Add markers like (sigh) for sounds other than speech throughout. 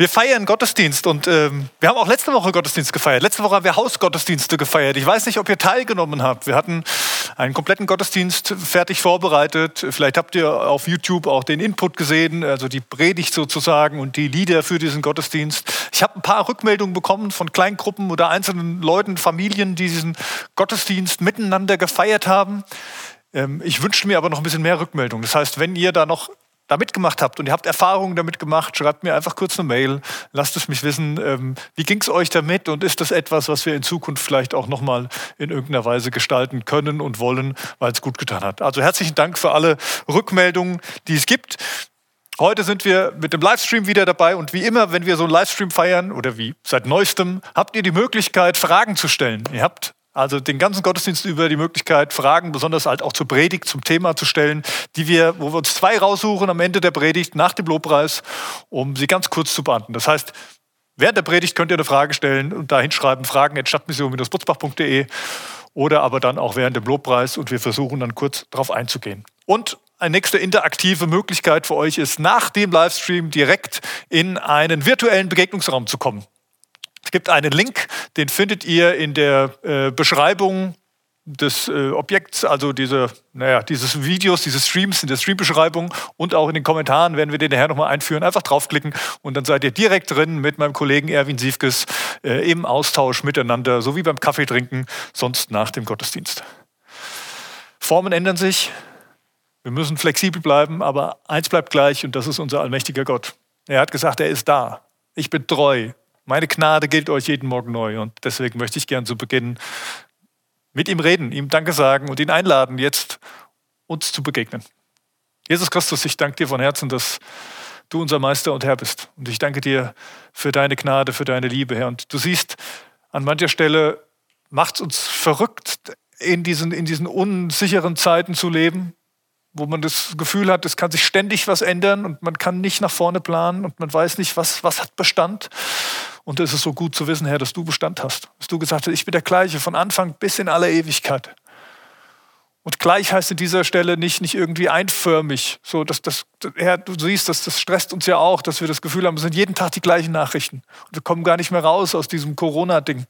Wir feiern Gottesdienst und ähm, wir haben auch letzte Woche Gottesdienst gefeiert. Letzte Woche haben wir Hausgottesdienste gefeiert. Ich weiß nicht, ob ihr teilgenommen habt. Wir hatten einen kompletten Gottesdienst fertig vorbereitet. Vielleicht habt ihr auf YouTube auch den Input gesehen, also die Predigt sozusagen und die Lieder für diesen Gottesdienst. Ich habe ein paar Rückmeldungen bekommen von Kleingruppen oder einzelnen Leuten, Familien, die diesen Gottesdienst miteinander gefeiert haben. Ähm, ich wünsche mir aber noch ein bisschen mehr Rückmeldungen. Das heißt, wenn ihr da noch da mitgemacht habt und ihr habt Erfahrungen damit gemacht, schreibt mir einfach kurz eine Mail, lasst es mich wissen, ähm, wie ging es euch damit und ist das etwas, was wir in Zukunft vielleicht auch nochmal in irgendeiner Weise gestalten können und wollen, weil es gut getan hat. Also herzlichen Dank für alle Rückmeldungen, die es gibt. Heute sind wir mit dem Livestream wieder dabei und wie immer, wenn wir so einen Livestream feiern oder wie seit neuestem, habt ihr die Möglichkeit, Fragen zu stellen. Ihr habt also den ganzen Gottesdienst über die Möglichkeit, Fragen, besonders halt auch zur Predigt, zum Thema zu stellen, die wir, wo wir uns zwei raussuchen am Ende der Predigt nach dem Lobpreis, um sie ganz kurz zu beantworten. Das heißt, während der Predigt könnt ihr eine Frage stellen und da hinschreiben, fragen at stadtmission-butzbach.de oder aber dann auch während dem Lobpreis und wir versuchen dann kurz darauf einzugehen. Und eine nächste interaktive Möglichkeit für euch ist, nach dem Livestream direkt in einen virtuellen Begegnungsraum zu kommen. Es gibt einen Link, den findet ihr in der äh, Beschreibung des äh, Objekts, also diese, naja, dieses Videos, dieses Streams in der Streambeschreibung und auch in den Kommentaren werden wir den nachher nochmal einführen. Einfach draufklicken und dann seid ihr direkt drin mit meinem Kollegen Erwin Siefkes äh, im Austausch miteinander, so wie beim Kaffee trinken, sonst nach dem Gottesdienst. Formen ändern sich, wir müssen flexibel bleiben, aber eins bleibt gleich und das ist unser allmächtiger Gott. Er hat gesagt, er ist da. Ich bin treu. Meine Gnade gilt euch jeden Morgen neu. Und deswegen möchte ich gern zu Beginn mit ihm reden, ihm Danke sagen und ihn einladen, jetzt uns zu begegnen. Jesus Christus, ich danke dir von Herzen, dass du unser Meister und Herr bist. Und ich danke dir für deine Gnade, für deine Liebe, Herr. Und du siehst, an mancher Stelle macht es uns verrückt, in diesen, in diesen unsicheren Zeiten zu leben wo man das Gefühl hat, es kann sich ständig was ändern und man kann nicht nach vorne planen und man weiß nicht, was, was hat Bestand. Und es ist so gut zu wissen, Herr, dass du Bestand hast. Dass du gesagt hast, ich bin der gleiche von Anfang bis in alle Ewigkeit. Und gleich heißt in dieser Stelle nicht, nicht irgendwie einförmig. So, dass das, Herr, du siehst, dass das stresst uns ja auch, dass wir das Gefühl haben, es sind jeden Tag die gleichen Nachrichten. Und wir kommen gar nicht mehr raus aus diesem Corona-Ding.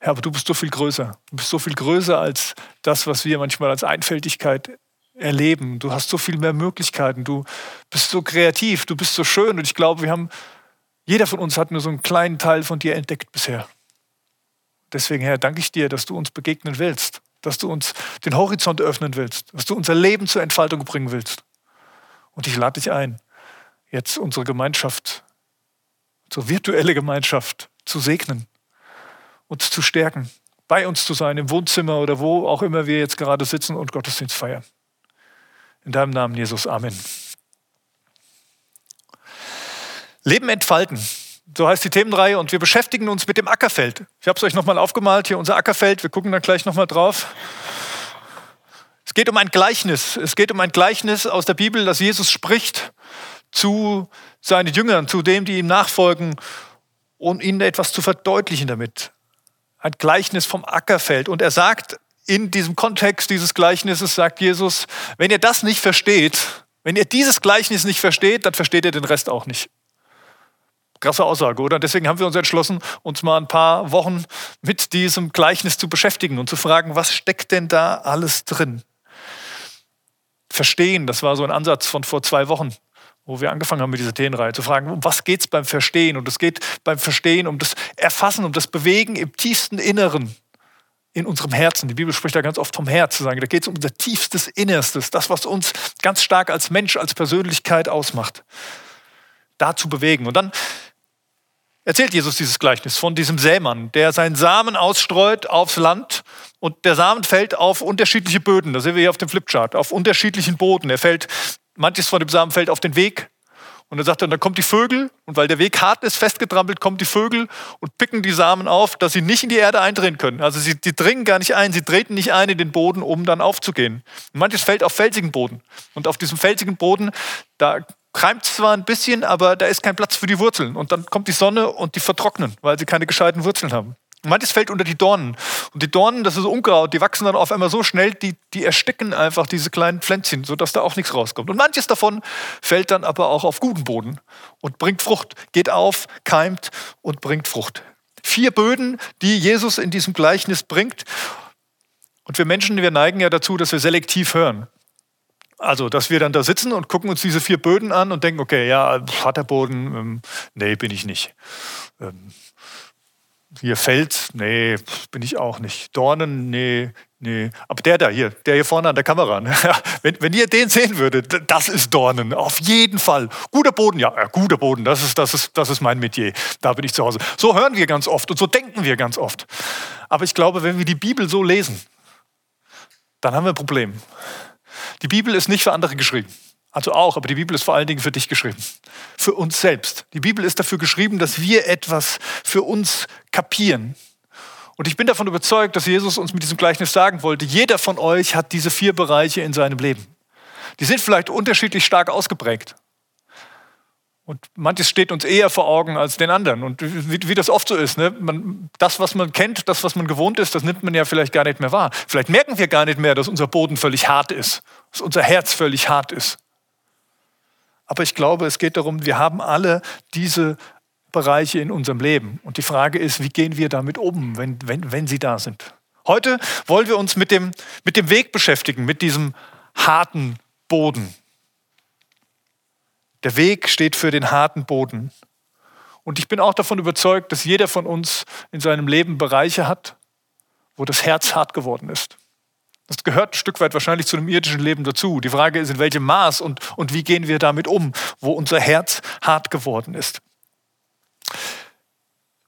Herr, aber du bist so viel größer. Du bist so viel größer als das, was wir manchmal als Einfältigkeit erleben. Du hast so viel mehr Möglichkeiten. Du bist so kreativ. Du bist so schön. Und ich glaube, wir haben, jeder von uns hat nur so einen kleinen Teil von dir entdeckt bisher. Deswegen, Herr, danke ich dir, dass du uns begegnen willst, dass du uns den Horizont öffnen willst, dass du unser Leben zur Entfaltung bringen willst. Und ich lade dich ein, jetzt unsere Gemeinschaft, unsere virtuelle Gemeinschaft zu segnen, uns zu stärken, bei uns zu sein, im Wohnzimmer oder wo auch immer wir jetzt gerade sitzen und Gottesdienst feiern. In deinem Namen, Jesus. Amen. Leben entfalten. So heißt die Themenreihe und wir beschäftigen uns mit dem Ackerfeld. Ich habe es euch nochmal aufgemalt, hier unser Ackerfeld. Wir gucken da gleich nochmal drauf. Es geht um ein Gleichnis. Es geht um ein Gleichnis aus der Bibel, das Jesus spricht zu seinen Jüngern, zu dem, die ihm nachfolgen, um ihnen etwas zu verdeutlichen damit. Ein Gleichnis vom Ackerfeld. Und er sagt in diesem Kontext dieses Gleichnisses sagt Jesus, wenn ihr das nicht versteht, wenn ihr dieses Gleichnis nicht versteht, dann versteht ihr den Rest auch nicht. Krasse Aussage, oder? Deswegen haben wir uns entschlossen, uns mal ein paar Wochen mit diesem Gleichnis zu beschäftigen und zu fragen, was steckt denn da alles drin? Verstehen, das war so ein Ansatz von vor zwei Wochen, wo wir angefangen haben mit dieser Themenreihe, zu fragen, um was geht es beim Verstehen? Und es geht beim Verstehen um das Erfassen, um das Bewegen im tiefsten Inneren in unserem Herzen. Die Bibel spricht da ganz oft vom Herz, zu sagen. Da geht es um unser tiefstes Innerstes, das, was uns ganz stark als Mensch, als Persönlichkeit ausmacht. Da zu bewegen. Und dann erzählt Jesus dieses Gleichnis von diesem Sämann, der seinen Samen ausstreut aufs Land und der Samen fällt auf unterschiedliche Böden. Das sehen wir hier auf dem Flipchart, auf unterschiedlichen Boden. Er fällt, manches von dem Samen fällt auf den Weg, und dann sagt er, dann kommt die Vögel und weil der Weg hart ist, festgetrampelt, kommen die Vögel und picken die Samen auf, dass sie nicht in die Erde eindrehen können. Also sie die dringen gar nicht ein, sie treten nicht ein in den Boden, um dann aufzugehen. Und manches fällt auf felsigen Boden. Und auf diesem felsigen Boden, da kreimt zwar ein bisschen, aber da ist kein Platz für die Wurzeln. Und dann kommt die Sonne und die vertrocknen, weil sie keine gescheiten Wurzeln haben. Manches fällt unter die Dornen. Und die Dornen, das ist Unkraut, die wachsen dann auf einmal so schnell, die, die ersticken einfach diese kleinen Pflänzchen, sodass da auch nichts rauskommt. Und manches davon fällt dann aber auch auf guten Boden und bringt Frucht, geht auf, keimt und bringt Frucht. Vier Böden, die Jesus in diesem Gleichnis bringt. Und wir Menschen, wir neigen ja dazu, dass wir selektiv hören. Also, dass wir dann da sitzen und gucken uns diese vier Böden an und denken, okay, ja, harter Boden, ähm, nee, bin ich nicht. Ähm, hier Fels, nee, bin ich auch nicht. Dornen, nee, nee. Aber der da hier, der hier vorne an der Kamera, ne? (laughs) wenn, wenn ihr den sehen würdet, das ist Dornen, auf jeden Fall. Guter Boden, ja, guter Boden, das ist, das, ist, das ist mein Metier, da bin ich zu Hause. So hören wir ganz oft und so denken wir ganz oft. Aber ich glaube, wenn wir die Bibel so lesen, dann haben wir ein Problem. Die Bibel ist nicht für andere geschrieben. Also auch, aber die Bibel ist vor allen Dingen für dich geschrieben. Für uns selbst. Die Bibel ist dafür geschrieben, dass wir etwas für uns kapieren. Und ich bin davon überzeugt, dass Jesus uns mit diesem Gleichnis sagen wollte, jeder von euch hat diese vier Bereiche in seinem Leben. Die sind vielleicht unterschiedlich stark ausgeprägt. Und manches steht uns eher vor Augen als den anderen. Und wie, wie das oft so ist, ne? man, das, was man kennt, das, was man gewohnt ist, das nimmt man ja vielleicht gar nicht mehr wahr. Vielleicht merken wir gar nicht mehr, dass unser Boden völlig hart ist, dass unser Herz völlig hart ist. Aber ich glaube, es geht darum, wir haben alle diese Bereiche in unserem Leben. Und die Frage ist, wie gehen wir damit um, wenn, wenn, wenn sie da sind? Heute wollen wir uns mit dem, mit dem Weg beschäftigen, mit diesem harten Boden. Der Weg steht für den harten Boden. Und ich bin auch davon überzeugt, dass jeder von uns in seinem Leben Bereiche hat, wo das Herz hart geworden ist. Das gehört ein Stück weit wahrscheinlich zu einem irdischen Leben dazu. Die Frage ist, in welchem Maß und, und wie gehen wir damit um, wo unser Herz hart geworden ist.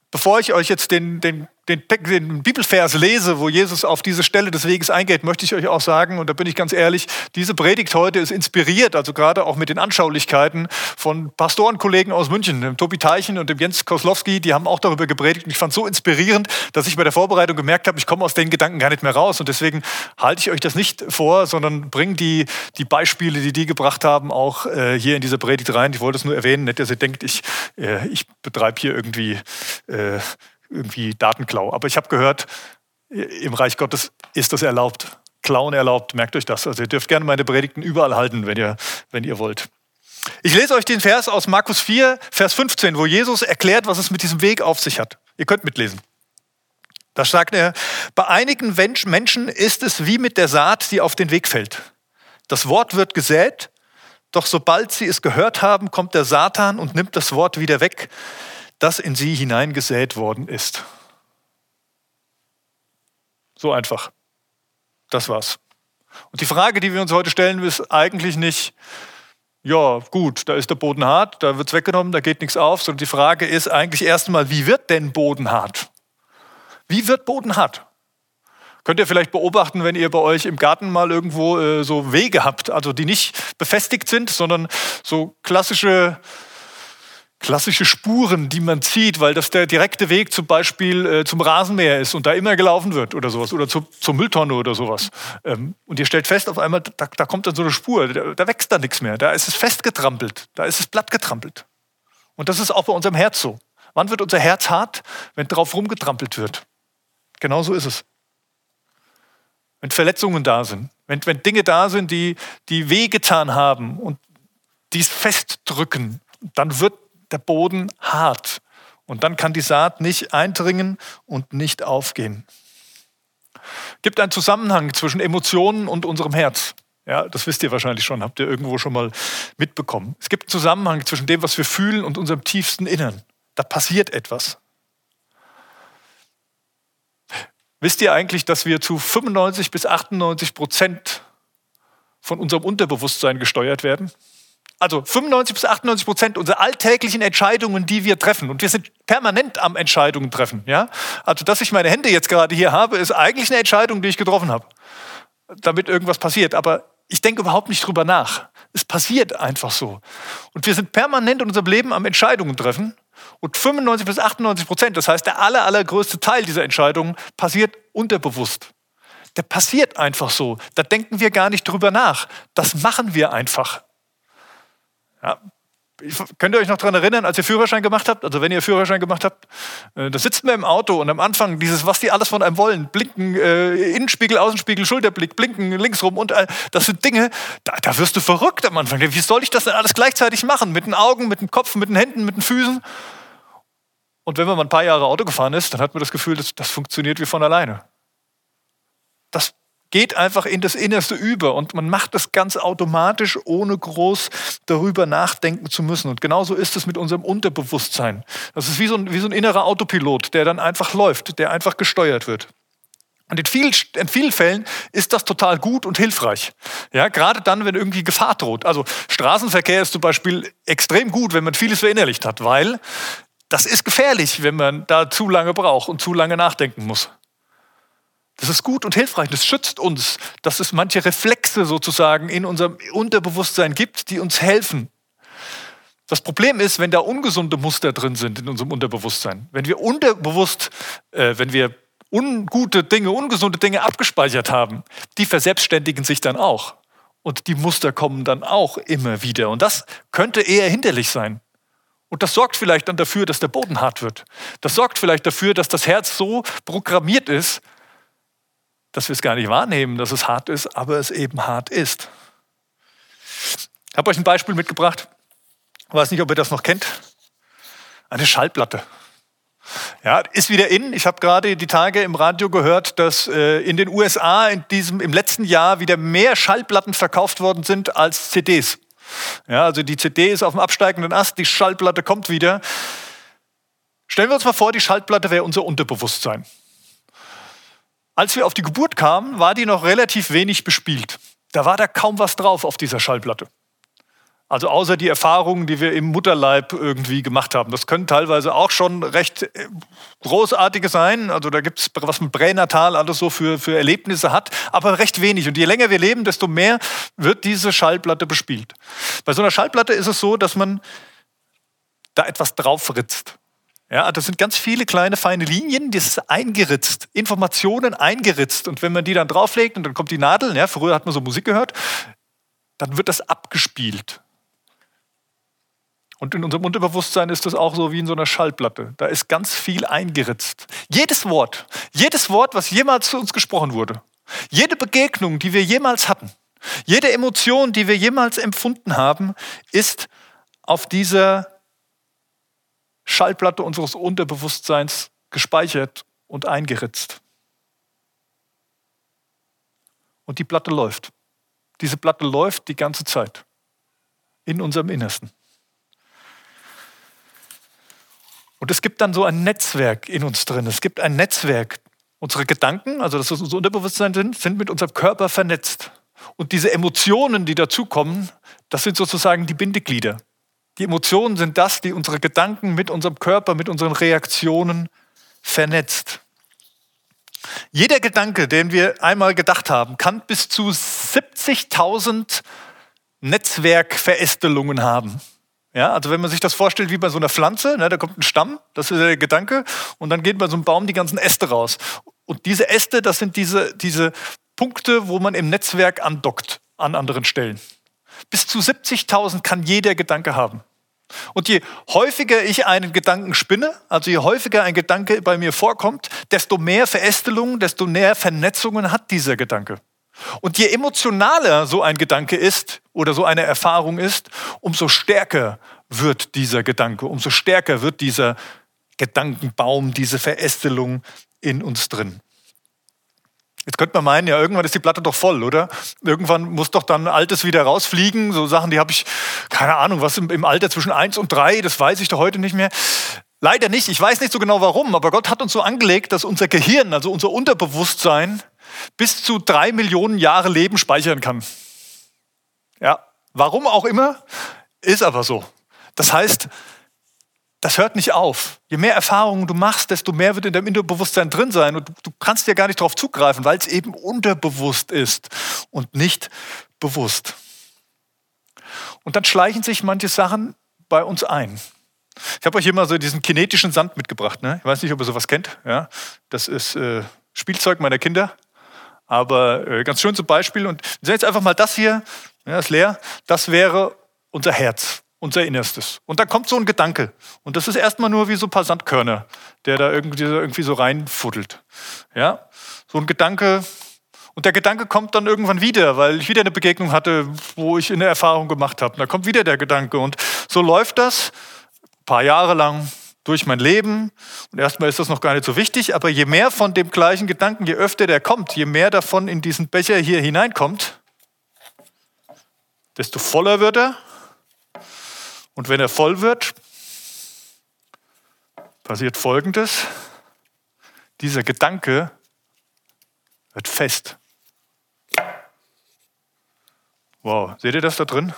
Bevor ich euch jetzt den, den den, den Bibelvers lese, wo Jesus auf diese Stelle des Weges eingeht, möchte ich euch auch sagen, und da bin ich ganz ehrlich, diese Predigt heute ist inspiriert, also gerade auch mit den Anschaulichkeiten von Pastorenkollegen aus München, dem Tobi Teichen und dem Jens Koslowski, die haben auch darüber gepredigt und ich fand es so inspirierend, dass ich bei der Vorbereitung gemerkt habe, ich komme aus den Gedanken gar nicht mehr raus und deswegen halte ich euch das nicht vor, sondern bringe die, die Beispiele, die die gebracht haben, auch äh, hier in diese Predigt rein. Ich wollte es nur erwähnen, nicht, dass ihr denkt, ich, äh, ich betreibe hier irgendwie äh, irgendwie Datenklau. Aber ich habe gehört, im Reich Gottes ist das erlaubt. Klauen erlaubt, merkt euch das. Also ihr dürft gerne meine Predigten überall halten, wenn ihr, wenn ihr wollt. Ich lese euch den Vers aus Markus 4, Vers 15, wo Jesus erklärt, was es mit diesem Weg auf sich hat. Ihr könnt mitlesen. Da sagt er, bei einigen Menschen ist es wie mit der Saat, die auf den Weg fällt. Das Wort wird gesät, doch sobald sie es gehört haben, kommt der Satan und nimmt das Wort wieder weg, das in sie hineingesät worden ist. So einfach. Das war's. Und die Frage, die wir uns heute stellen, ist eigentlich nicht, ja, gut, da ist der Boden hart, da wird es weggenommen, da geht nichts auf, sondern die Frage ist eigentlich erstmal, wie wird denn Boden hart? Wie wird Boden hart? Könnt ihr vielleicht beobachten, wenn ihr bei euch im Garten mal irgendwo äh, so Wege habt, also die nicht befestigt sind, sondern so klassische klassische Spuren, die man zieht, weil das der direkte Weg zum Beispiel äh, zum Rasenmäher ist und da immer gelaufen wird oder sowas oder zu, zur Mülltonne oder sowas. Ähm, und ihr stellt fest, auf einmal, da, da kommt dann so eine Spur, da, da wächst da nichts mehr, da ist es festgetrampelt, da ist es plattgetrampelt. Und das ist auch bei unserem Herz so. Wann wird unser Herz hart? Wenn drauf rumgetrampelt wird. Genau so ist es. Wenn Verletzungen da sind, wenn, wenn Dinge da sind, die, die wehgetan haben und die es festdrücken, dann wird der Boden hart. Und dann kann die Saat nicht eindringen und nicht aufgehen. Gibt einen Zusammenhang zwischen Emotionen und unserem Herz. Ja, das wisst ihr wahrscheinlich schon, habt ihr irgendwo schon mal mitbekommen. Es gibt einen Zusammenhang zwischen dem, was wir fühlen und unserem tiefsten Innern. Da passiert etwas. Wisst ihr eigentlich, dass wir zu 95 bis 98 Prozent von unserem Unterbewusstsein gesteuert werden? Also 95 bis 98 Prozent unserer alltäglichen Entscheidungen, die wir treffen. Und wir sind permanent am Entscheidungen treffen. Ja? Also, dass ich meine Hände jetzt gerade hier habe, ist eigentlich eine Entscheidung, die ich getroffen habe, damit irgendwas passiert. Aber ich denke überhaupt nicht drüber nach. Es passiert einfach so. Und wir sind permanent in unserem Leben am Entscheidungen treffen. Und 95 bis 98 Prozent, das heißt der aller, allergrößte Teil dieser Entscheidungen, passiert unterbewusst. Der passiert einfach so. Da denken wir gar nicht drüber nach. Das machen wir einfach. Ja, könnt ihr euch noch daran erinnern, als ihr Führerschein gemacht habt? Also wenn ihr Führerschein gemacht habt, äh, da sitzt man im Auto und am Anfang dieses, was die alles von einem wollen, blinken, äh, Innenspiegel, Außenspiegel, Schulterblick, blinken linksrum und äh, das sind Dinge, da, da wirst du verrückt am Anfang. Wie soll ich das denn alles gleichzeitig machen? Mit den Augen, mit dem Kopf, mit den Händen, mit den Füßen? Und wenn man mal ein paar Jahre Auto gefahren ist, dann hat man das Gefühl, das, das funktioniert wie von alleine. Das geht einfach in das Innerste über und man macht das ganz automatisch, ohne groß darüber nachdenken zu müssen. Und genauso ist es mit unserem Unterbewusstsein. Das ist wie so ein, wie so ein innerer Autopilot, der dann einfach läuft, der einfach gesteuert wird. Und in, viel, in vielen Fällen ist das total gut und hilfreich. Ja, gerade dann, wenn irgendwie Gefahr droht. Also Straßenverkehr ist zum Beispiel extrem gut, wenn man vieles verinnerlicht hat, weil das ist gefährlich, wenn man da zu lange braucht und zu lange nachdenken muss. Das ist gut und hilfreich, das schützt uns, dass es manche Reflexe sozusagen in unserem Unterbewusstsein gibt, die uns helfen. Das Problem ist, wenn da ungesunde Muster drin sind in unserem Unterbewusstsein, wenn wir unterbewusst, äh, wenn wir ungute Dinge, ungesunde Dinge abgespeichert haben, die verselbstständigen sich dann auch. Und die Muster kommen dann auch immer wieder. Und das könnte eher hinderlich sein. Und das sorgt vielleicht dann dafür, dass der Boden hart wird. Das sorgt vielleicht dafür, dass das Herz so programmiert ist, dass wir es gar nicht wahrnehmen, dass es hart ist, aber es eben hart ist. Ich habe euch ein Beispiel mitgebracht. Ich weiß nicht, ob ihr das noch kennt. Eine Schallplatte. Ja, ist wieder in. Ich habe gerade die Tage im Radio gehört, dass äh, in den USA in diesem, im letzten Jahr wieder mehr Schallplatten verkauft worden sind als CDs. Ja, also die CD ist auf dem absteigenden Ast, die Schallplatte kommt wieder. Stellen wir uns mal vor, die Schallplatte wäre unser Unterbewusstsein. Als wir auf die Geburt kamen, war die noch relativ wenig bespielt. Da war da kaum was drauf auf dieser Schallplatte. Also außer die Erfahrungen, die wir im Mutterleib irgendwie gemacht haben. Das können teilweise auch schon recht äh, großartige sein. Also da gibt es, was man pränatal alles so für, für Erlebnisse hat, aber recht wenig. Und je länger wir leben, desto mehr wird diese Schallplatte bespielt. Bei so einer Schallplatte ist es so, dass man da etwas drauf ritzt. Ja, das sind ganz viele kleine feine Linien, das ist eingeritzt, Informationen eingeritzt. Und wenn man die dann drauflegt und dann kommt die Nadel, ja, früher hat man so Musik gehört, dann wird das abgespielt. Und in unserem Unterbewusstsein ist das auch so wie in so einer Schallplatte. Da ist ganz viel eingeritzt. Jedes Wort, jedes Wort, was jemals zu uns gesprochen wurde, jede Begegnung, die wir jemals hatten, jede Emotion, die wir jemals empfunden haben, ist auf dieser Schallplatte unseres Unterbewusstseins gespeichert und eingeritzt. Und die Platte läuft. Diese Platte läuft die ganze Zeit in unserem Innersten. Und es gibt dann so ein Netzwerk in uns drin. Es gibt ein Netzwerk. Unsere Gedanken, also das, was unser Unterbewusstsein sind, sind mit unserem Körper vernetzt. Und diese Emotionen, die dazukommen, das sind sozusagen die Bindeglieder. Die Emotionen sind das, die unsere Gedanken mit unserem Körper, mit unseren Reaktionen vernetzt. Jeder Gedanke, den wir einmal gedacht haben, kann bis zu 70.000 Netzwerkverästelungen haben. Ja, also wenn man sich das vorstellt wie bei so einer Pflanze, ne, da kommt ein Stamm, das ist der Gedanke, und dann geht bei so einem Baum die ganzen Äste raus. Und diese Äste, das sind diese, diese Punkte, wo man im Netzwerk andockt an anderen Stellen. Bis zu 70.000 kann jeder Gedanke haben. Und je häufiger ich einen Gedanken spinne, also je häufiger ein Gedanke bei mir vorkommt, desto mehr Verästelungen, desto mehr Vernetzungen hat dieser Gedanke. Und je emotionaler so ein Gedanke ist oder so eine Erfahrung ist, umso stärker wird dieser Gedanke, umso stärker wird dieser Gedankenbaum, diese Verästelung in uns drin. Jetzt könnte man meinen, ja, irgendwann ist die Platte doch voll, oder? Irgendwann muss doch dann Altes wieder rausfliegen. So Sachen, die habe ich, keine Ahnung, was im, Alter zwischen eins und drei, das weiß ich doch heute nicht mehr. Leider nicht. Ich weiß nicht so genau warum, aber Gott hat uns so angelegt, dass unser Gehirn, also unser Unterbewusstsein, bis zu drei Millionen Jahre Leben speichern kann. Ja, warum auch immer, ist aber so. Das heißt, das hört nicht auf. Je mehr Erfahrungen du machst, desto mehr wird in deinem Unterbewusstsein drin sein und du kannst ja gar nicht darauf zugreifen, weil es eben unterbewusst ist und nicht bewusst. Und dann schleichen sich manche Sachen bei uns ein. Ich habe euch hier mal so diesen kinetischen Sand mitgebracht. Ne? Ich weiß nicht, ob ihr sowas kennt. Ja? Das ist äh, Spielzeug meiner Kinder. Aber äh, ganz schön zum Beispiel. Und wir sehen jetzt einfach mal das hier, ja, ist leer. Das wäre unser Herz. Unser Innerstes. Und da kommt so ein Gedanke. Und das ist erstmal nur wie so ein paar Sandkörner, der da irgendwie, irgendwie so reinfuddelt. Ja? So ein Gedanke. Und der Gedanke kommt dann irgendwann wieder, weil ich wieder eine Begegnung hatte, wo ich eine Erfahrung gemacht habe. Da kommt wieder der Gedanke. Und so läuft das ein paar Jahre lang durch mein Leben. Und erstmal ist das noch gar nicht so wichtig, aber je mehr von dem gleichen Gedanken, je öfter der kommt, je mehr davon in diesen Becher hier hineinkommt, desto voller wird er und wenn er voll wird, passiert Folgendes. Dieser Gedanke wird fest. Wow, seht ihr das da drin?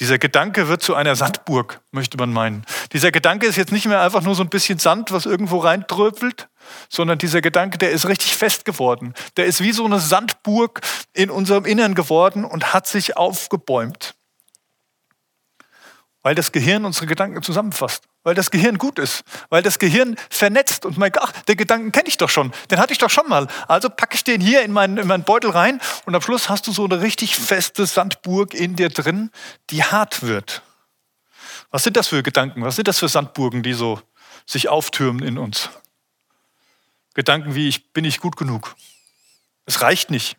Dieser Gedanke wird zu einer Sandburg, möchte man meinen. Dieser Gedanke ist jetzt nicht mehr einfach nur so ein bisschen Sand, was irgendwo reintröpfelt, sondern dieser Gedanke, der ist richtig fest geworden. Der ist wie so eine Sandburg in unserem Innern geworden und hat sich aufgebäumt weil das Gehirn unsere Gedanken zusammenfasst, weil das Gehirn gut ist, weil das Gehirn vernetzt und merkt, ach, den Gedanken kenne ich doch schon, den hatte ich doch schon mal. Also packe ich den hier in meinen, in meinen Beutel rein und am Schluss hast du so eine richtig feste Sandburg in dir drin, die hart wird. Was sind das für Gedanken? Was sind das für Sandburgen, die so sich auftürmen in uns? Gedanken wie, ich bin nicht gut genug. Es reicht nicht.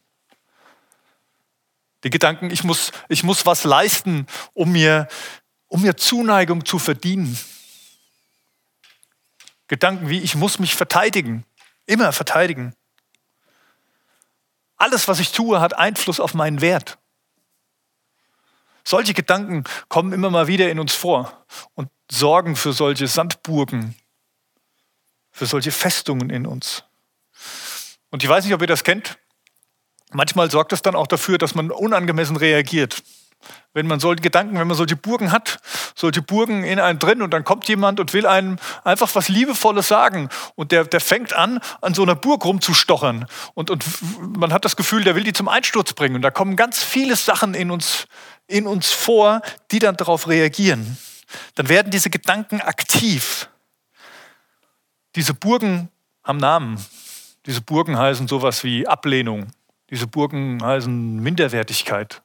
Die Gedanken, ich muss, ich muss was leisten, um mir um mir Zuneigung zu verdienen. Gedanken wie, ich muss mich verteidigen, immer verteidigen. Alles, was ich tue, hat Einfluss auf meinen Wert. Solche Gedanken kommen immer mal wieder in uns vor und sorgen für solche Sandburgen, für solche Festungen in uns. Und ich weiß nicht, ob ihr das kennt. Manchmal sorgt das dann auch dafür, dass man unangemessen reagiert wenn man solche Gedanken, wenn man solche Burgen hat, solche Burgen in einem drin und dann kommt jemand und will einem einfach was Liebevolles sagen und der, der fängt an, an so einer Burg rumzustochern und, und man hat das Gefühl, der will die zum Einsturz bringen und da kommen ganz viele Sachen in uns, in uns vor, die dann darauf reagieren. Dann werden diese Gedanken aktiv. Diese Burgen haben Namen. Diese Burgen heißen sowas wie Ablehnung. Diese Burgen heißen Minderwertigkeit.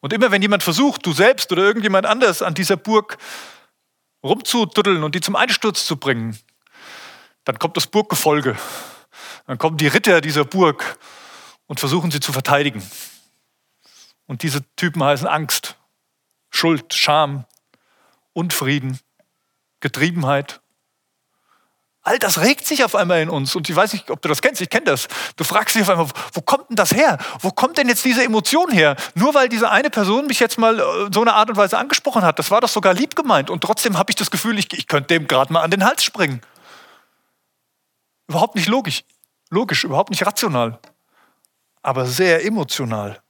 Und immer wenn jemand versucht, du selbst oder irgendjemand anders an dieser Burg rumzududdeln und die zum Einsturz zu bringen, dann kommt das Burggefolge. Dann kommen die Ritter dieser Burg und versuchen sie zu verteidigen. Und diese Typen heißen Angst, Schuld, Scham, Unfrieden, Getriebenheit, All das regt sich auf einmal in uns. Und ich weiß nicht, ob du das kennst, ich kenne das. Du fragst dich auf einmal, wo kommt denn das her? Wo kommt denn jetzt diese Emotion her? Nur weil diese eine Person mich jetzt mal äh, so eine Art und Weise angesprochen hat, das war doch sogar lieb gemeint. Und trotzdem habe ich das Gefühl, ich, ich könnte dem gerade mal an den Hals springen. Überhaupt nicht logisch. Logisch, überhaupt nicht rational. Aber sehr emotional.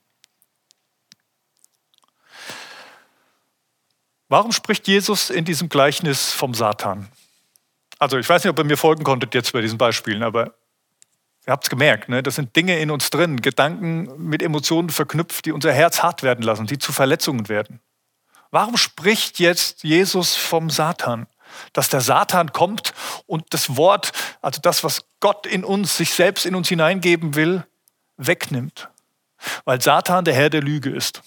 Warum spricht Jesus in diesem Gleichnis vom Satan? Also ich weiß nicht, ob ihr mir folgen konntet jetzt bei diesen Beispielen, aber ihr habt es gemerkt, ne? das sind Dinge in uns drin, Gedanken mit Emotionen verknüpft, die unser Herz hart werden lassen, die zu Verletzungen werden. Warum spricht jetzt Jesus vom Satan? Dass der Satan kommt und das Wort, also das, was Gott in uns, sich selbst in uns hineingeben will, wegnimmt. Weil Satan der Herr der Lüge ist.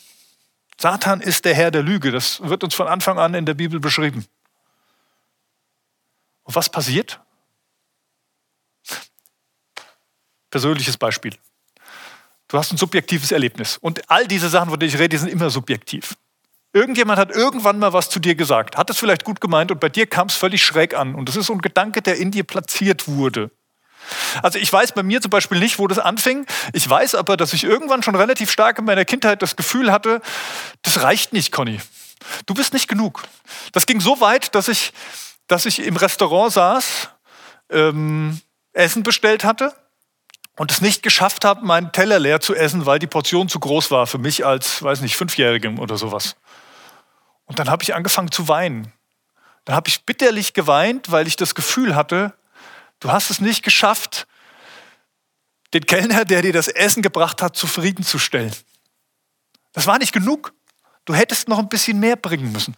Satan ist der Herr der Lüge. Das wird uns von Anfang an in der Bibel beschrieben. Und was passiert? Persönliches Beispiel. Du hast ein subjektives Erlebnis. Und all diese Sachen, von denen ich rede, sind immer subjektiv. Irgendjemand hat irgendwann mal was zu dir gesagt, hat es vielleicht gut gemeint und bei dir kam es völlig schräg an. Und das ist so ein Gedanke, der in dir platziert wurde. Also ich weiß bei mir zum Beispiel nicht, wo das anfing. Ich weiß aber, dass ich irgendwann schon relativ stark in meiner Kindheit das Gefühl hatte, das reicht nicht, Conny. Du bist nicht genug. Das ging so weit, dass ich dass ich im Restaurant saß, ähm, Essen bestellt hatte und es nicht geschafft habe, meinen Teller leer zu essen, weil die Portion zu groß war für mich als, weiß nicht, Fünfjährigem oder sowas. Und dann habe ich angefangen zu weinen. Dann habe ich bitterlich geweint, weil ich das Gefühl hatte, du hast es nicht geschafft, den Kellner, der dir das Essen gebracht hat, zufriedenzustellen. Das war nicht genug. Du hättest noch ein bisschen mehr bringen müssen.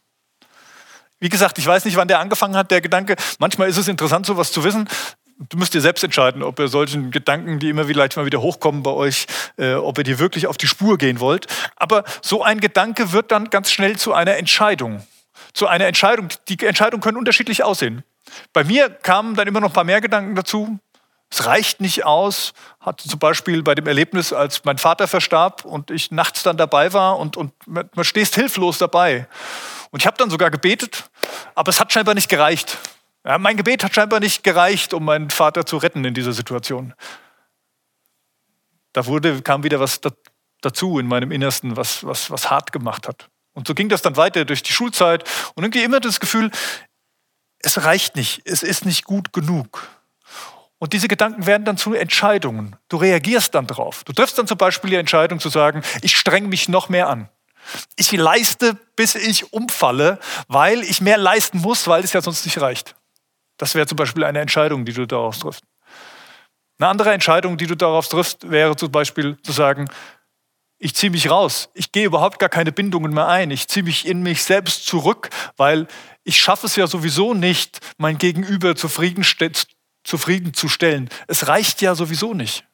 Wie gesagt, ich weiß nicht, wann der angefangen hat, der Gedanke. Manchmal ist es interessant, sowas zu wissen. Du müsst ihr selbst entscheiden, ob ihr solchen Gedanken, die immer vielleicht mal wieder hochkommen bei euch, äh, ob ihr die wirklich auf die Spur gehen wollt. Aber so ein Gedanke wird dann ganz schnell zu einer Entscheidung. Zu einer Entscheidung. Die Entscheidungen können unterschiedlich aussehen. Bei mir kamen dann immer noch ein paar mehr Gedanken dazu. Es reicht nicht aus, hatte zum Beispiel bei dem Erlebnis, als mein Vater verstarb und ich nachts dann dabei war und, und man stehst hilflos dabei. Und ich habe dann sogar gebetet, aber es hat scheinbar nicht gereicht. Ja, mein Gebet hat scheinbar nicht gereicht, um meinen Vater zu retten in dieser Situation. Da wurde, kam wieder was dazu in meinem Innersten, was, was, was hart gemacht hat. Und so ging das dann weiter durch die Schulzeit und irgendwie immer das Gefühl, es reicht nicht, es ist nicht gut genug. Und diese Gedanken werden dann zu Entscheidungen. Du reagierst dann drauf. Du triffst dann zum Beispiel die Entscheidung zu sagen, ich streng mich noch mehr an. Ich leiste, bis ich umfalle, weil ich mehr leisten muss, weil es ja sonst nicht reicht. Das wäre zum Beispiel eine Entscheidung, die du daraus triffst. Eine andere Entscheidung, die du darauf triffst, wäre zum Beispiel zu sagen, ich ziehe mich raus, ich gehe überhaupt gar keine Bindungen mehr ein, ich ziehe mich in mich selbst zurück, weil ich schaffe es ja sowieso nicht, mein Gegenüber zufriedenzustellen. Es reicht ja sowieso nicht.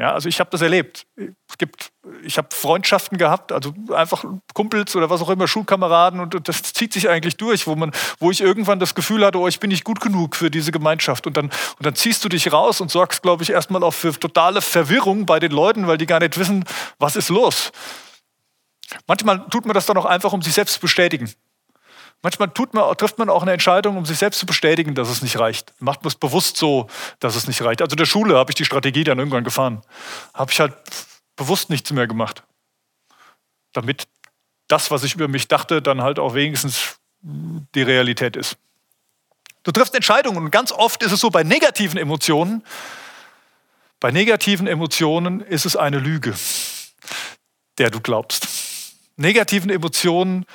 Ja, also ich habe das erlebt. Es gibt, ich habe Freundschaften gehabt, also einfach Kumpels oder was auch immer, Schulkameraden und das zieht sich eigentlich durch, wo, man, wo ich irgendwann das Gefühl hatte, oh, ich bin nicht gut genug für diese Gemeinschaft. Und dann, und dann ziehst du dich raus und sorgst, glaube ich, erstmal auch für totale Verwirrung bei den Leuten, weil die gar nicht wissen, was ist los. Manchmal tut man das dann auch einfach, um sich selbst zu bestätigen. Manchmal man, trifft man auch eine Entscheidung, um sich selbst zu bestätigen, dass es nicht reicht. Macht man es bewusst so, dass es nicht reicht. Also in der Schule habe ich die Strategie dann irgendwann gefahren. Habe ich halt bewusst nichts mehr gemacht. Damit das, was ich über mich dachte, dann halt auch wenigstens die Realität ist. Du triffst Entscheidungen und ganz oft ist es so bei negativen Emotionen, bei negativen Emotionen ist es eine Lüge, der du glaubst. Negativen Emotionen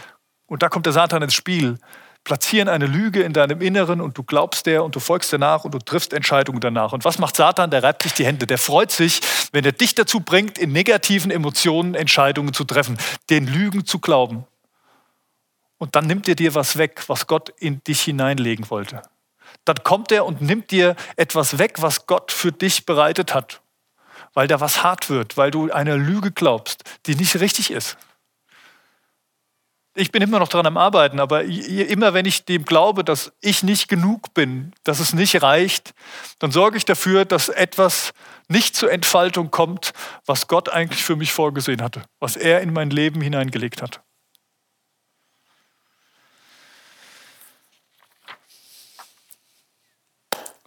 und da kommt der Satan ins Spiel. Platzieren eine Lüge in deinem Inneren und du glaubst der und du folgst der nach und du triffst Entscheidungen danach. Und was macht Satan? Der reibt sich die Hände. Der freut sich, wenn er dich dazu bringt, in negativen Emotionen Entscheidungen zu treffen, den Lügen zu glauben. Und dann nimmt er dir was weg, was Gott in dich hineinlegen wollte. Dann kommt er und nimmt dir etwas weg, was Gott für dich bereitet hat, weil da was hart wird, weil du einer Lüge glaubst, die nicht richtig ist ich bin immer noch dran am Arbeiten, aber immer wenn ich dem glaube, dass ich nicht genug bin, dass es nicht reicht, dann sorge ich dafür, dass etwas nicht zur Entfaltung kommt, was Gott eigentlich für mich vorgesehen hatte, was er in mein Leben hineingelegt hat.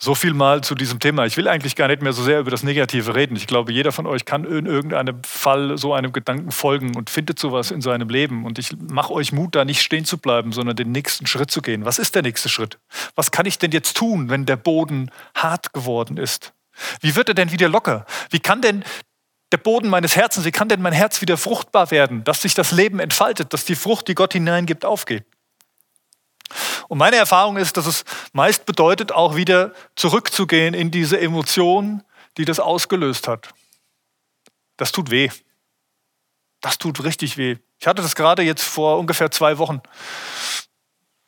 So viel mal zu diesem Thema. Ich will eigentlich gar nicht mehr so sehr über das Negative reden. Ich glaube, jeder von euch kann in irgendeinem Fall so einem Gedanken folgen und findet sowas in seinem Leben. Und ich mache euch Mut, da nicht stehen zu bleiben, sondern den nächsten Schritt zu gehen. Was ist der nächste Schritt? Was kann ich denn jetzt tun, wenn der Boden hart geworden ist? Wie wird er denn wieder locker? Wie kann denn der Boden meines Herzens, wie kann denn mein Herz wieder fruchtbar werden, dass sich das Leben entfaltet, dass die Frucht, die Gott hineingibt, aufgeht? Und meine Erfahrung ist, dass es meist bedeutet, auch wieder zurückzugehen in diese Emotion, die das ausgelöst hat. Das tut weh. Das tut richtig weh. Ich hatte das gerade jetzt vor ungefähr zwei Wochen.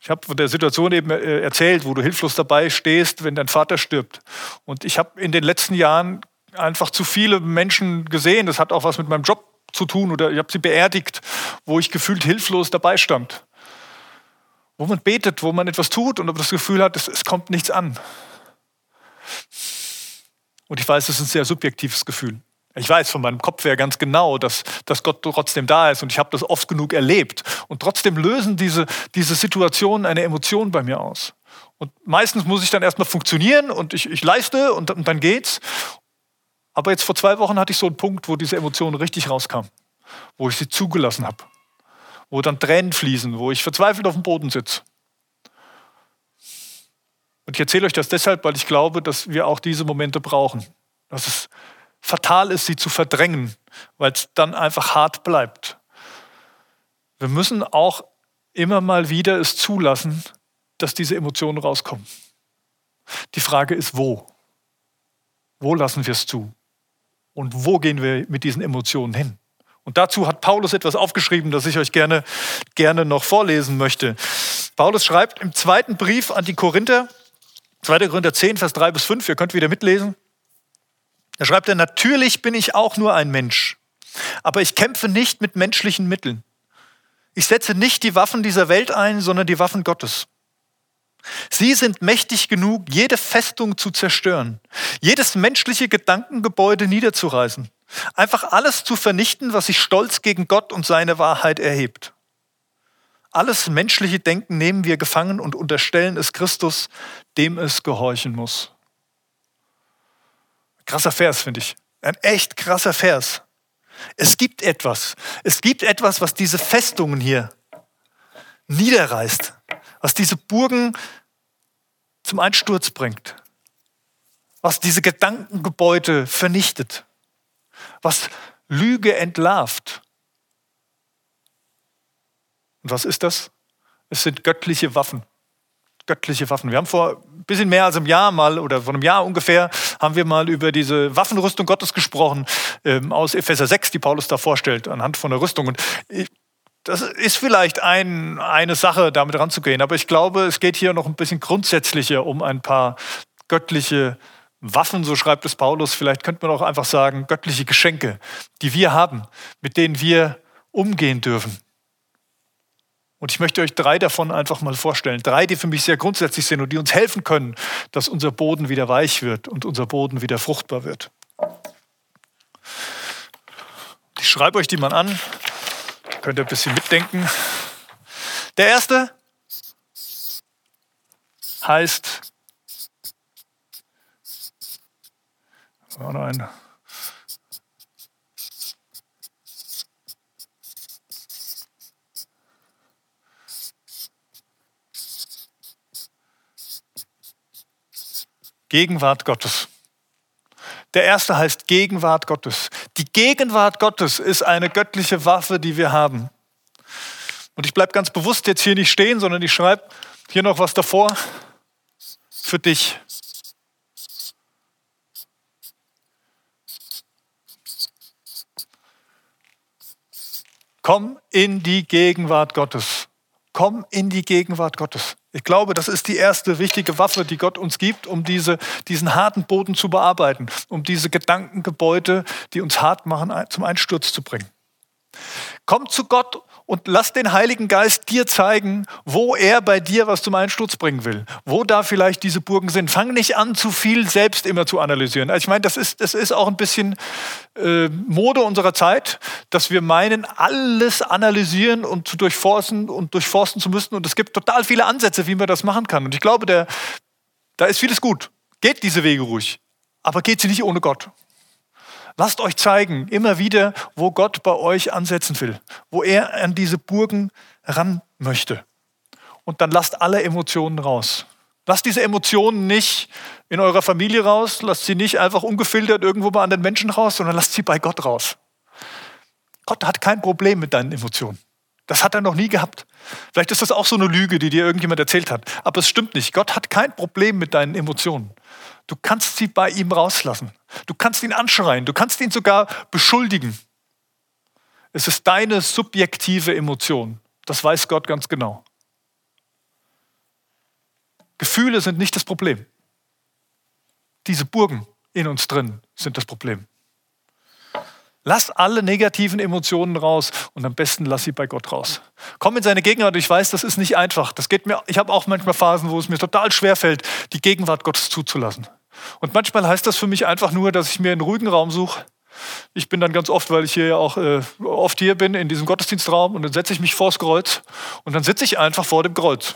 Ich habe von der Situation eben äh, erzählt, wo du hilflos dabei stehst, wenn dein Vater stirbt. Und ich habe in den letzten Jahren einfach zu viele Menschen gesehen. Das hat auch was mit meinem Job zu tun oder ich habe sie beerdigt, wo ich gefühlt hilflos dabei stand wo man betet, wo man etwas tut und das Gefühl hat, es, es kommt nichts an. Und ich weiß, es ist ein sehr subjektives Gefühl. Ich weiß von meinem Kopf her ganz genau, dass, dass Gott trotzdem da ist und ich habe das oft genug erlebt. Und trotzdem lösen diese, diese Situationen eine Emotion bei mir aus. Und meistens muss ich dann erstmal funktionieren und ich, ich leiste und, und dann geht's. Aber jetzt vor zwei Wochen hatte ich so einen Punkt, wo diese Emotion richtig rauskam, wo ich sie zugelassen habe wo dann Tränen fließen, wo ich verzweifelt auf dem Boden sitze. Und ich erzähle euch das deshalb, weil ich glaube, dass wir auch diese Momente brauchen. Dass es fatal ist, sie zu verdrängen, weil es dann einfach hart bleibt. Wir müssen auch immer mal wieder es zulassen, dass diese Emotionen rauskommen. Die Frage ist, wo? Wo lassen wir es zu? Und wo gehen wir mit diesen Emotionen hin? Und dazu hat Paulus etwas aufgeschrieben, das ich euch gerne, gerne noch vorlesen möchte. Paulus schreibt im zweiten Brief an die Korinther, 2. Korinther 10, Vers 3 bis 5, ihr könnt wieder mitlesen. Da schreibt er, natürlich bin ich auch nur ein Mensch, aber ich kämpfe nicht mit menschlichen Mitteln. Ich setze nicht die Waffen dieser Welt ein, sondern die Waffen Gottes. Sie sind mächtig genug, jede Festung zu zerstören, jedes menschliche Gedankengebäude niederzureißen, einfach alles zu vernichten, was sich stolz gegen Gott und seine Wahrheit erhebt. Alles menschliche Denken nehmen wir gefangen und unterstellen es Christus, dem es gehorchen muss. Krasser Vers, finde ich. Ein echt krasser Vers. Es gibt etwas. Es gibt etwas, was diese Festungen hier niederreißt, was diese Burgen zum Einsturz bringt, was diese Gedankengebäude vernichtet, was Lüge entlarvt. Und was ist das? Es sind göttliche Waffen. Göttliche Waffen. Wir haben vor ein bisschen mehr als einem Jahr mal oder vor einem Jahr ungefähr haben wir mal über diese Waffenrüstung Gottes gesprochen ähm, aus Epheser 6, die Paulus da vorstellt anhand von der Rüstung. Und ich, das ist vielleicht ein, eine Sache, damit ranzugehen, aber ich glaube, es geht hier noch ein bisschen grundsätzlicher um ein paar göttliche Waffen, so schreibt es Paulus. Vielleicht könnte man auch einfach sagen, göttliche Geschenke, die wir haben, mit denen wir umgehen dürfen. Und ich möchte euch drei davon einfach mal vorstellen. Drei, die für mich sehr grundsätzlich sind und die uns helfen können, dass unser Boden wieder weich wird und unser Boden wieder fruchtbar wird. Ich schreibe euch die mal an. Könnt ihr ein bisschen mitdenken. Der erste heißt, oh nein, Gegenwart Gottes. Der erste heißt Gegenwart Gottes. Die Gegenwart Gottes ist eine göttliche Waffe, die wir haben. Und ich bleibe ganz bewusst jetzt hier nicht stehen, sondern ich schreibe hier noch was davor für dich. Komm in die Gegenwart Gottes. Komm in die Gegenwart Gottes. Ich glaube, das ist die erste wichtige Waffe, die Gott uns gibt, um diese, diesen harten Boden zu bearbeiten, um diese Gedankengebäude, die uns hart machen, zum Einsturz zu bringen. Komm zu Gott und lass den Heiligen Geist dir zeigen, wo er bei dir was zum Einsturz bringen will, wo da vielleicht diese Burgen sind. Fang nicht an, zu viel selbst immer zu analysieren. Also ich meine, das ist, das ist auch ein bisschen äh, Mode unserer Zeit, dass wir meinen, alles analysieren und zu durchforsten und durchforsten zu müssen. Und es gibt total viele Ansätze, wie man das machen kann. Und ich glaube, der, da ist vieles gut. Geht diese Wege ruhig, aber geht sie nicht ohne Gott. Lasst euch zeigen, immer wieder, wo Gott bei euch ansetzen will, wo er an diese Burgen ran möchte. Und dann lasst alle Emotionen raus. Lasst diese Emotionen nicht in eurer Familie raus, lasst sie nicht einfach ungefiltert irgendwo bei anderen Menschen raus, sondern lasst sie bei Gott raus. Gott hat kein Problem mit deinen Emotionen. Das hat er noch nie gehabt. Vielleicht ist das auch so eine Lüge, die dir irgendjemand erzählt hat. Aber es stimmt nicht. Gott hat kein Problem mit deinen Emotionen. Du kannst sie bei ihm rauslassen. Du kannst ihn anschreien. Du kannst ihn sogar beschuldigen. Es ist deine subjektive Emotion. Das weiß Gott ganz genau. Gefühle sind nicht das Problem. Diese Burgen in uns drin sind das Problem. Lass alle negativen Emotionen raus und am besten lass sie bei Gott raus. Komm in seine Gegenwart. Ich weiß, das ist nicht einfach. Das geht mir. Ich habe auch manchmal Phasen, wo es mir total schwer fällt, die Gegenwart Gottes zuzulassen. Und manchmal heißt das für mich einfach nur, dass ich mir einen ruhigen Raum suche. Ich bin dann ganz oft, weil ich hier ja auch äh, oft hier bin, in diesem Gottesdienstraum und dann setze ich mich vors Kreuz und dann sitze ich einfach vor dem Kreuz.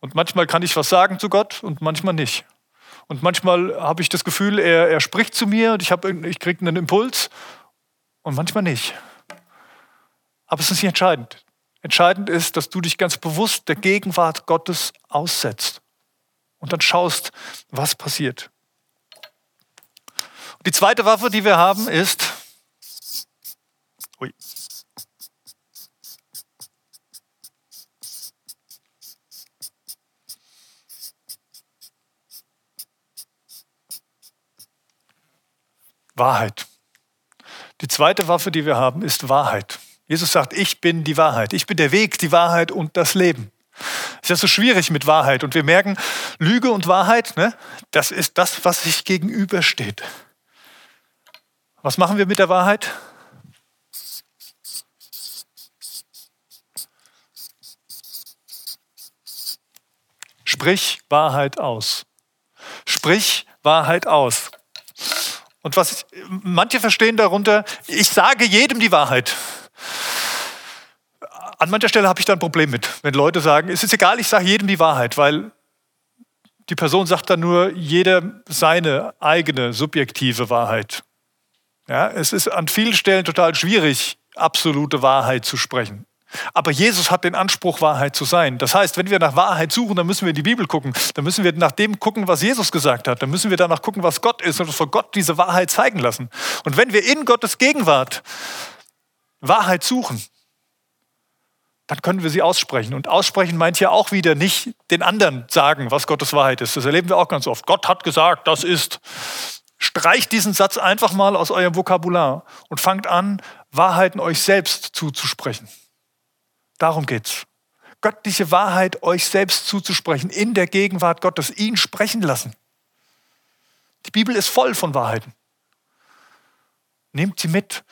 Und manchmal kann ich was sagen zu Gott und manchmal nicht. Und manchmal habe ich das Gefühl, er, er spricht zu mir und ich, ich kriege einen Impuls und manchmal nicht. Aber es ist nicht entscheidend. Entscheidend ist, dass du dich ganz bewusst der Gegenwart Gottes aussetzt und dann schaust, was passiert. Und die zweite Waffe, die wir haben, ist ui, Wahrheit. Die zweite Waffe, die wir haben, ist Wahrheit. Jesus sagt, ich bin die Wahrheit. Ich bin der Weg, die Wahrheit und das Leben. Ja so schwierig mit Wahrheit. Und wir merken, Lüge und Wahrheit, ne, das ist das, was sich gegenübersteht. Was machen wir mit der Wahrheit? Sprich Wahrheit aus. Sprich Wahrheit aus. Und was manche verstehen darunter, ich sage jedem die Wahrheit. An mancher Stelle habe ich da ein Problem mit, wenn Leute sagen, es ist egal, ich sage jedem die Wahrheit, weil die Person sagt dann nur jeder seine eigene subjektive Wahrheit. Ja, es ist an vielen Stellen total schwierig, absolute Wahrheit zu sprechen. Aber Jesus hat den Anspruch, Wahrheit zu sein. Das heißt, wenn wir nach Wahrheit suchen, dann müssen wir in die Bibel gucken. Dann müssen wir nach dem gucken, was Jesus gesagt hat. Dann müssen wir danach gucken, was Gott ist und uns vor Gott diese Wahrheit zeigen lassen. Und wenn wir in Gottes Gegenwart Wahrheit suchen, dann können wir sie aussprechen. Und aussprechen meint ja auch wieder nicht den anderen sagen, was Gottes Wahrheit ist. Das erleben wir auch ganz oft. Gott hat gesagt, das ist. Streicht diesen Satz einfach mal aus eurem Vokabular und fangt an, Wahrheiten euch selbst zuzusprechen. Darum geht's. Göttliche Wahrheit euch selbst zuzusprechen, in der Gegenwart Gottes, ihn sprechen lassen. Die Bibel ist voll von Wahrheiten. Nehmt sie mit.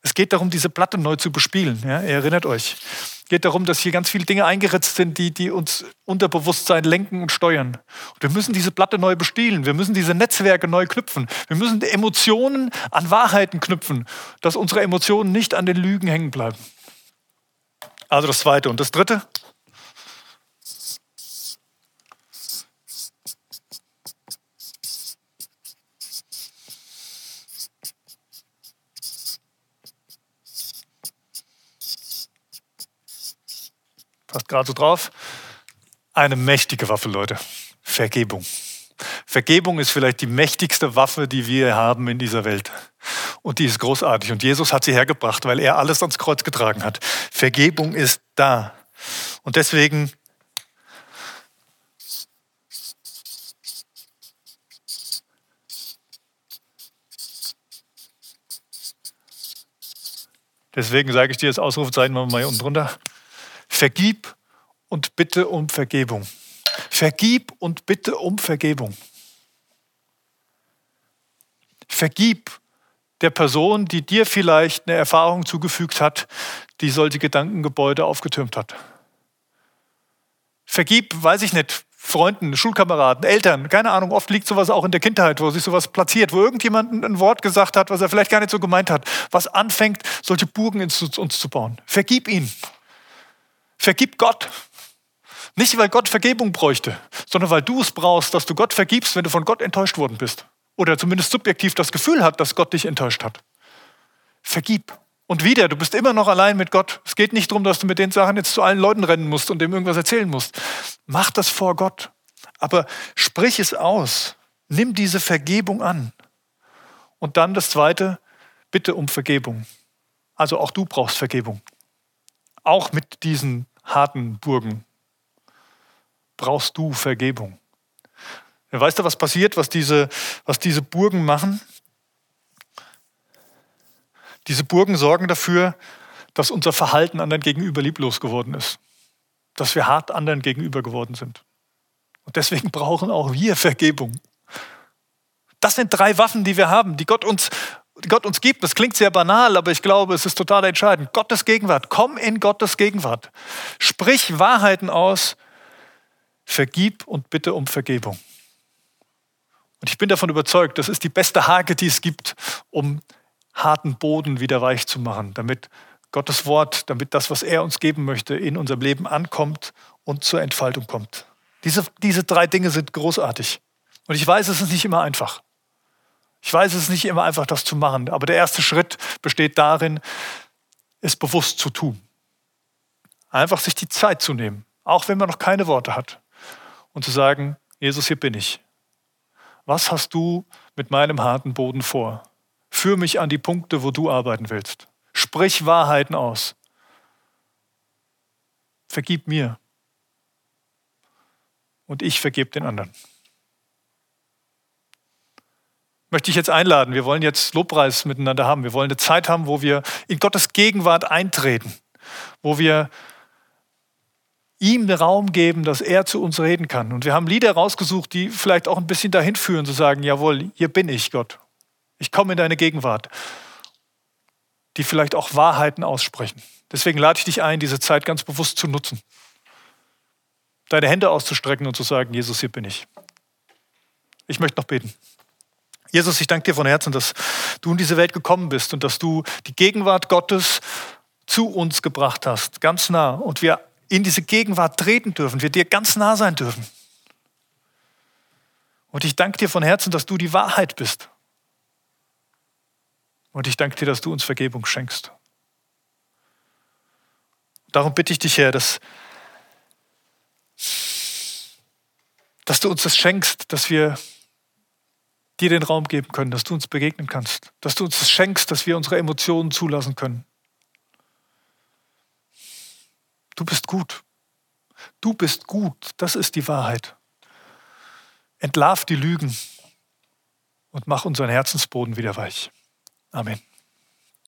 Es geht darum, diese Platte neu zu bespielen. Ja, ihr erinnert euch. Geht darum, dass hier ganz viele Dinge eingeritzt sind, die, die uns Unterbewusstsein lenken und steuern. Und wir müssen diese Platte neu bespielen. Wir müssen diese Netzwerke neu knüpfen. Wir müssen Emotionen an Wahrheiten knüpfen, dass unsere Emotionen nicht an den Lügen hängen bleiben. Also das Zweite. Und das Dritte? Passt gerade so drauf. Eine mächtige Waffe, Leute. Vergebung. Vergebung ist vielleicht die mächtigste Waffe, die wir haben in dieser Welt. Und die ist großartig. Und Jesus hat sie hergebracht, weil er alles ans Kreuz getragen hat. Vergebung ist da. Und deswegen Deswegen sage ich dir das Ausrufezeichen mal unten drunter. Vergib und bitte um Vergebung. Vergib und bitte um Vergebung. Vergib der Person, die dir vielleicht eine Erfahrung zugefügt hat, die solche Gedankengebäude aufgetürmt hat. Vergib, weiß ich nicht, Freunden, Schulkameraden, Eltern, keine Ahnung, oft liegt sowas auch in der Kindheit, wo sich sowas platziert, wo irgendjemand ein Wort gesagt hat, was er vielleicht gar nicht so gemeint hat, was anfängt, solche Burgen uns zu bauen. Vergib ihn. Vergib Gott. Nicht, weil Gott Vergebung bräuchte, sondern weil du es brauchst, dass du Gott vergibst, wenn du von Gott enttäuscht worden bist oder zumindest subjektiv das Gefühl hat, dass Gott dich enttäuscht hat. Vergib. Und wieder, du bist immer noch allein mit Gott. Es geht nicht darum, dass du mit den Sachen jetzt zu allen Leuten rennen musst und dem irgendwas erzählen musst. Mach das vor Gott. Aber sprich es aus. Nimm diese Vergebung an. Und dann das Zweite, bitte um Vergebung. Also auch du brauchst Vergebung. Auch mit diesen harten Burgen brauchst du Vergebung. Weißt du, was passiert, was diese, was diese Burgen machen? Diese Burgen sorgen dafür, dass unser Verhalten anderen gegenüber lieblos geworden ist. Dass wir hart anderen gegenüber geworden sind. Und deswegen brauchen auch wir Vergebung. Das sind drei Waffen, die wir haben, die Gott uns, Gott uns gibt. Das klingt sehr banal, aber ich glaube, es ist total entscheidend. Gottes Gegenwart. Komm in Gottes Gegenwart. Sprich Wahrheiten aus. Vergib und bitte um Vergebung. Und ich bin davon überzeugt, das ist die beste Hake, die es gibt, um harten Boden wieder weich zu machen, damit Gottes Wort, damit das, was er uns geben möchte, in unserem Leben ankommt und zur Entfaltung kommt. Diese, diese drei Dinge sind großartig. Und ich weiß, es ist nicht immer einfach. Ich weiß, es ist nicht immer einfach, das zu machen. Aber der erste Schritt besteht darin, es bewusst zu tun. Einfach sich die Zeit zu nehmen, auch wenn man noch keine Worte hat. Und zu sagen, Jesus, hier bin ich. Was hast du mit meinem harten Boden vor? Führ mich an die Punkte, wo du arbeiten willst. Sprich Wahrheiten aus. Vergib mir. Und ich vergebe den anderen. Möchte ich jetzt einladen. Wir wollen jetzt Lobpreis miteinander haben. Wir wollen eine Zeit haben, wo wir in Gottes Gegenwart eintreten, wo wir ihm Raum geben, dass er zu uns reden kann. Und wir haben Lieder rausgesucht, die vielleicht auch ein bisschen dahin führen, zu sagen, jawohl, hier bin ich, Gott. Ich komme in deine Gegenwart. Die vielleicht auch Wahrheiten aussprechen. Deswegen lade ich dich ein, diese Zeit ganz bewusst zu nutzen. Deine Hände auszustrecken und zu sagen, Jesus, hier bin ich. Ich möchte noch beten. Jesus, ich danke dir von Herzen, dass du in diese Welt gekommen bist und dass du die Gegenwart Gottes zu uns gebracht hast, ganz nah. Und wir in diese Gegenwart treten dürfen, wir dir ganz nah sein dürfen. Und ich danke dir von Herzen, dass du die Wahrheit bist. Und ich danke dir, dass du uns Vergebung schenkst. Darum bitte ich dich, Herr, dass, dass du uns das schenkst, dass wir dir den Raum geben können, dass du uns begegnen kannst, dass du uns das schenkst, dass wir unsere Emotionen zulassen können. Du bist gut. Du bist gut. Das ist die Wahrheit. Entlarv die Lügen und mach unseren Herzensboden wieder weich. Amen.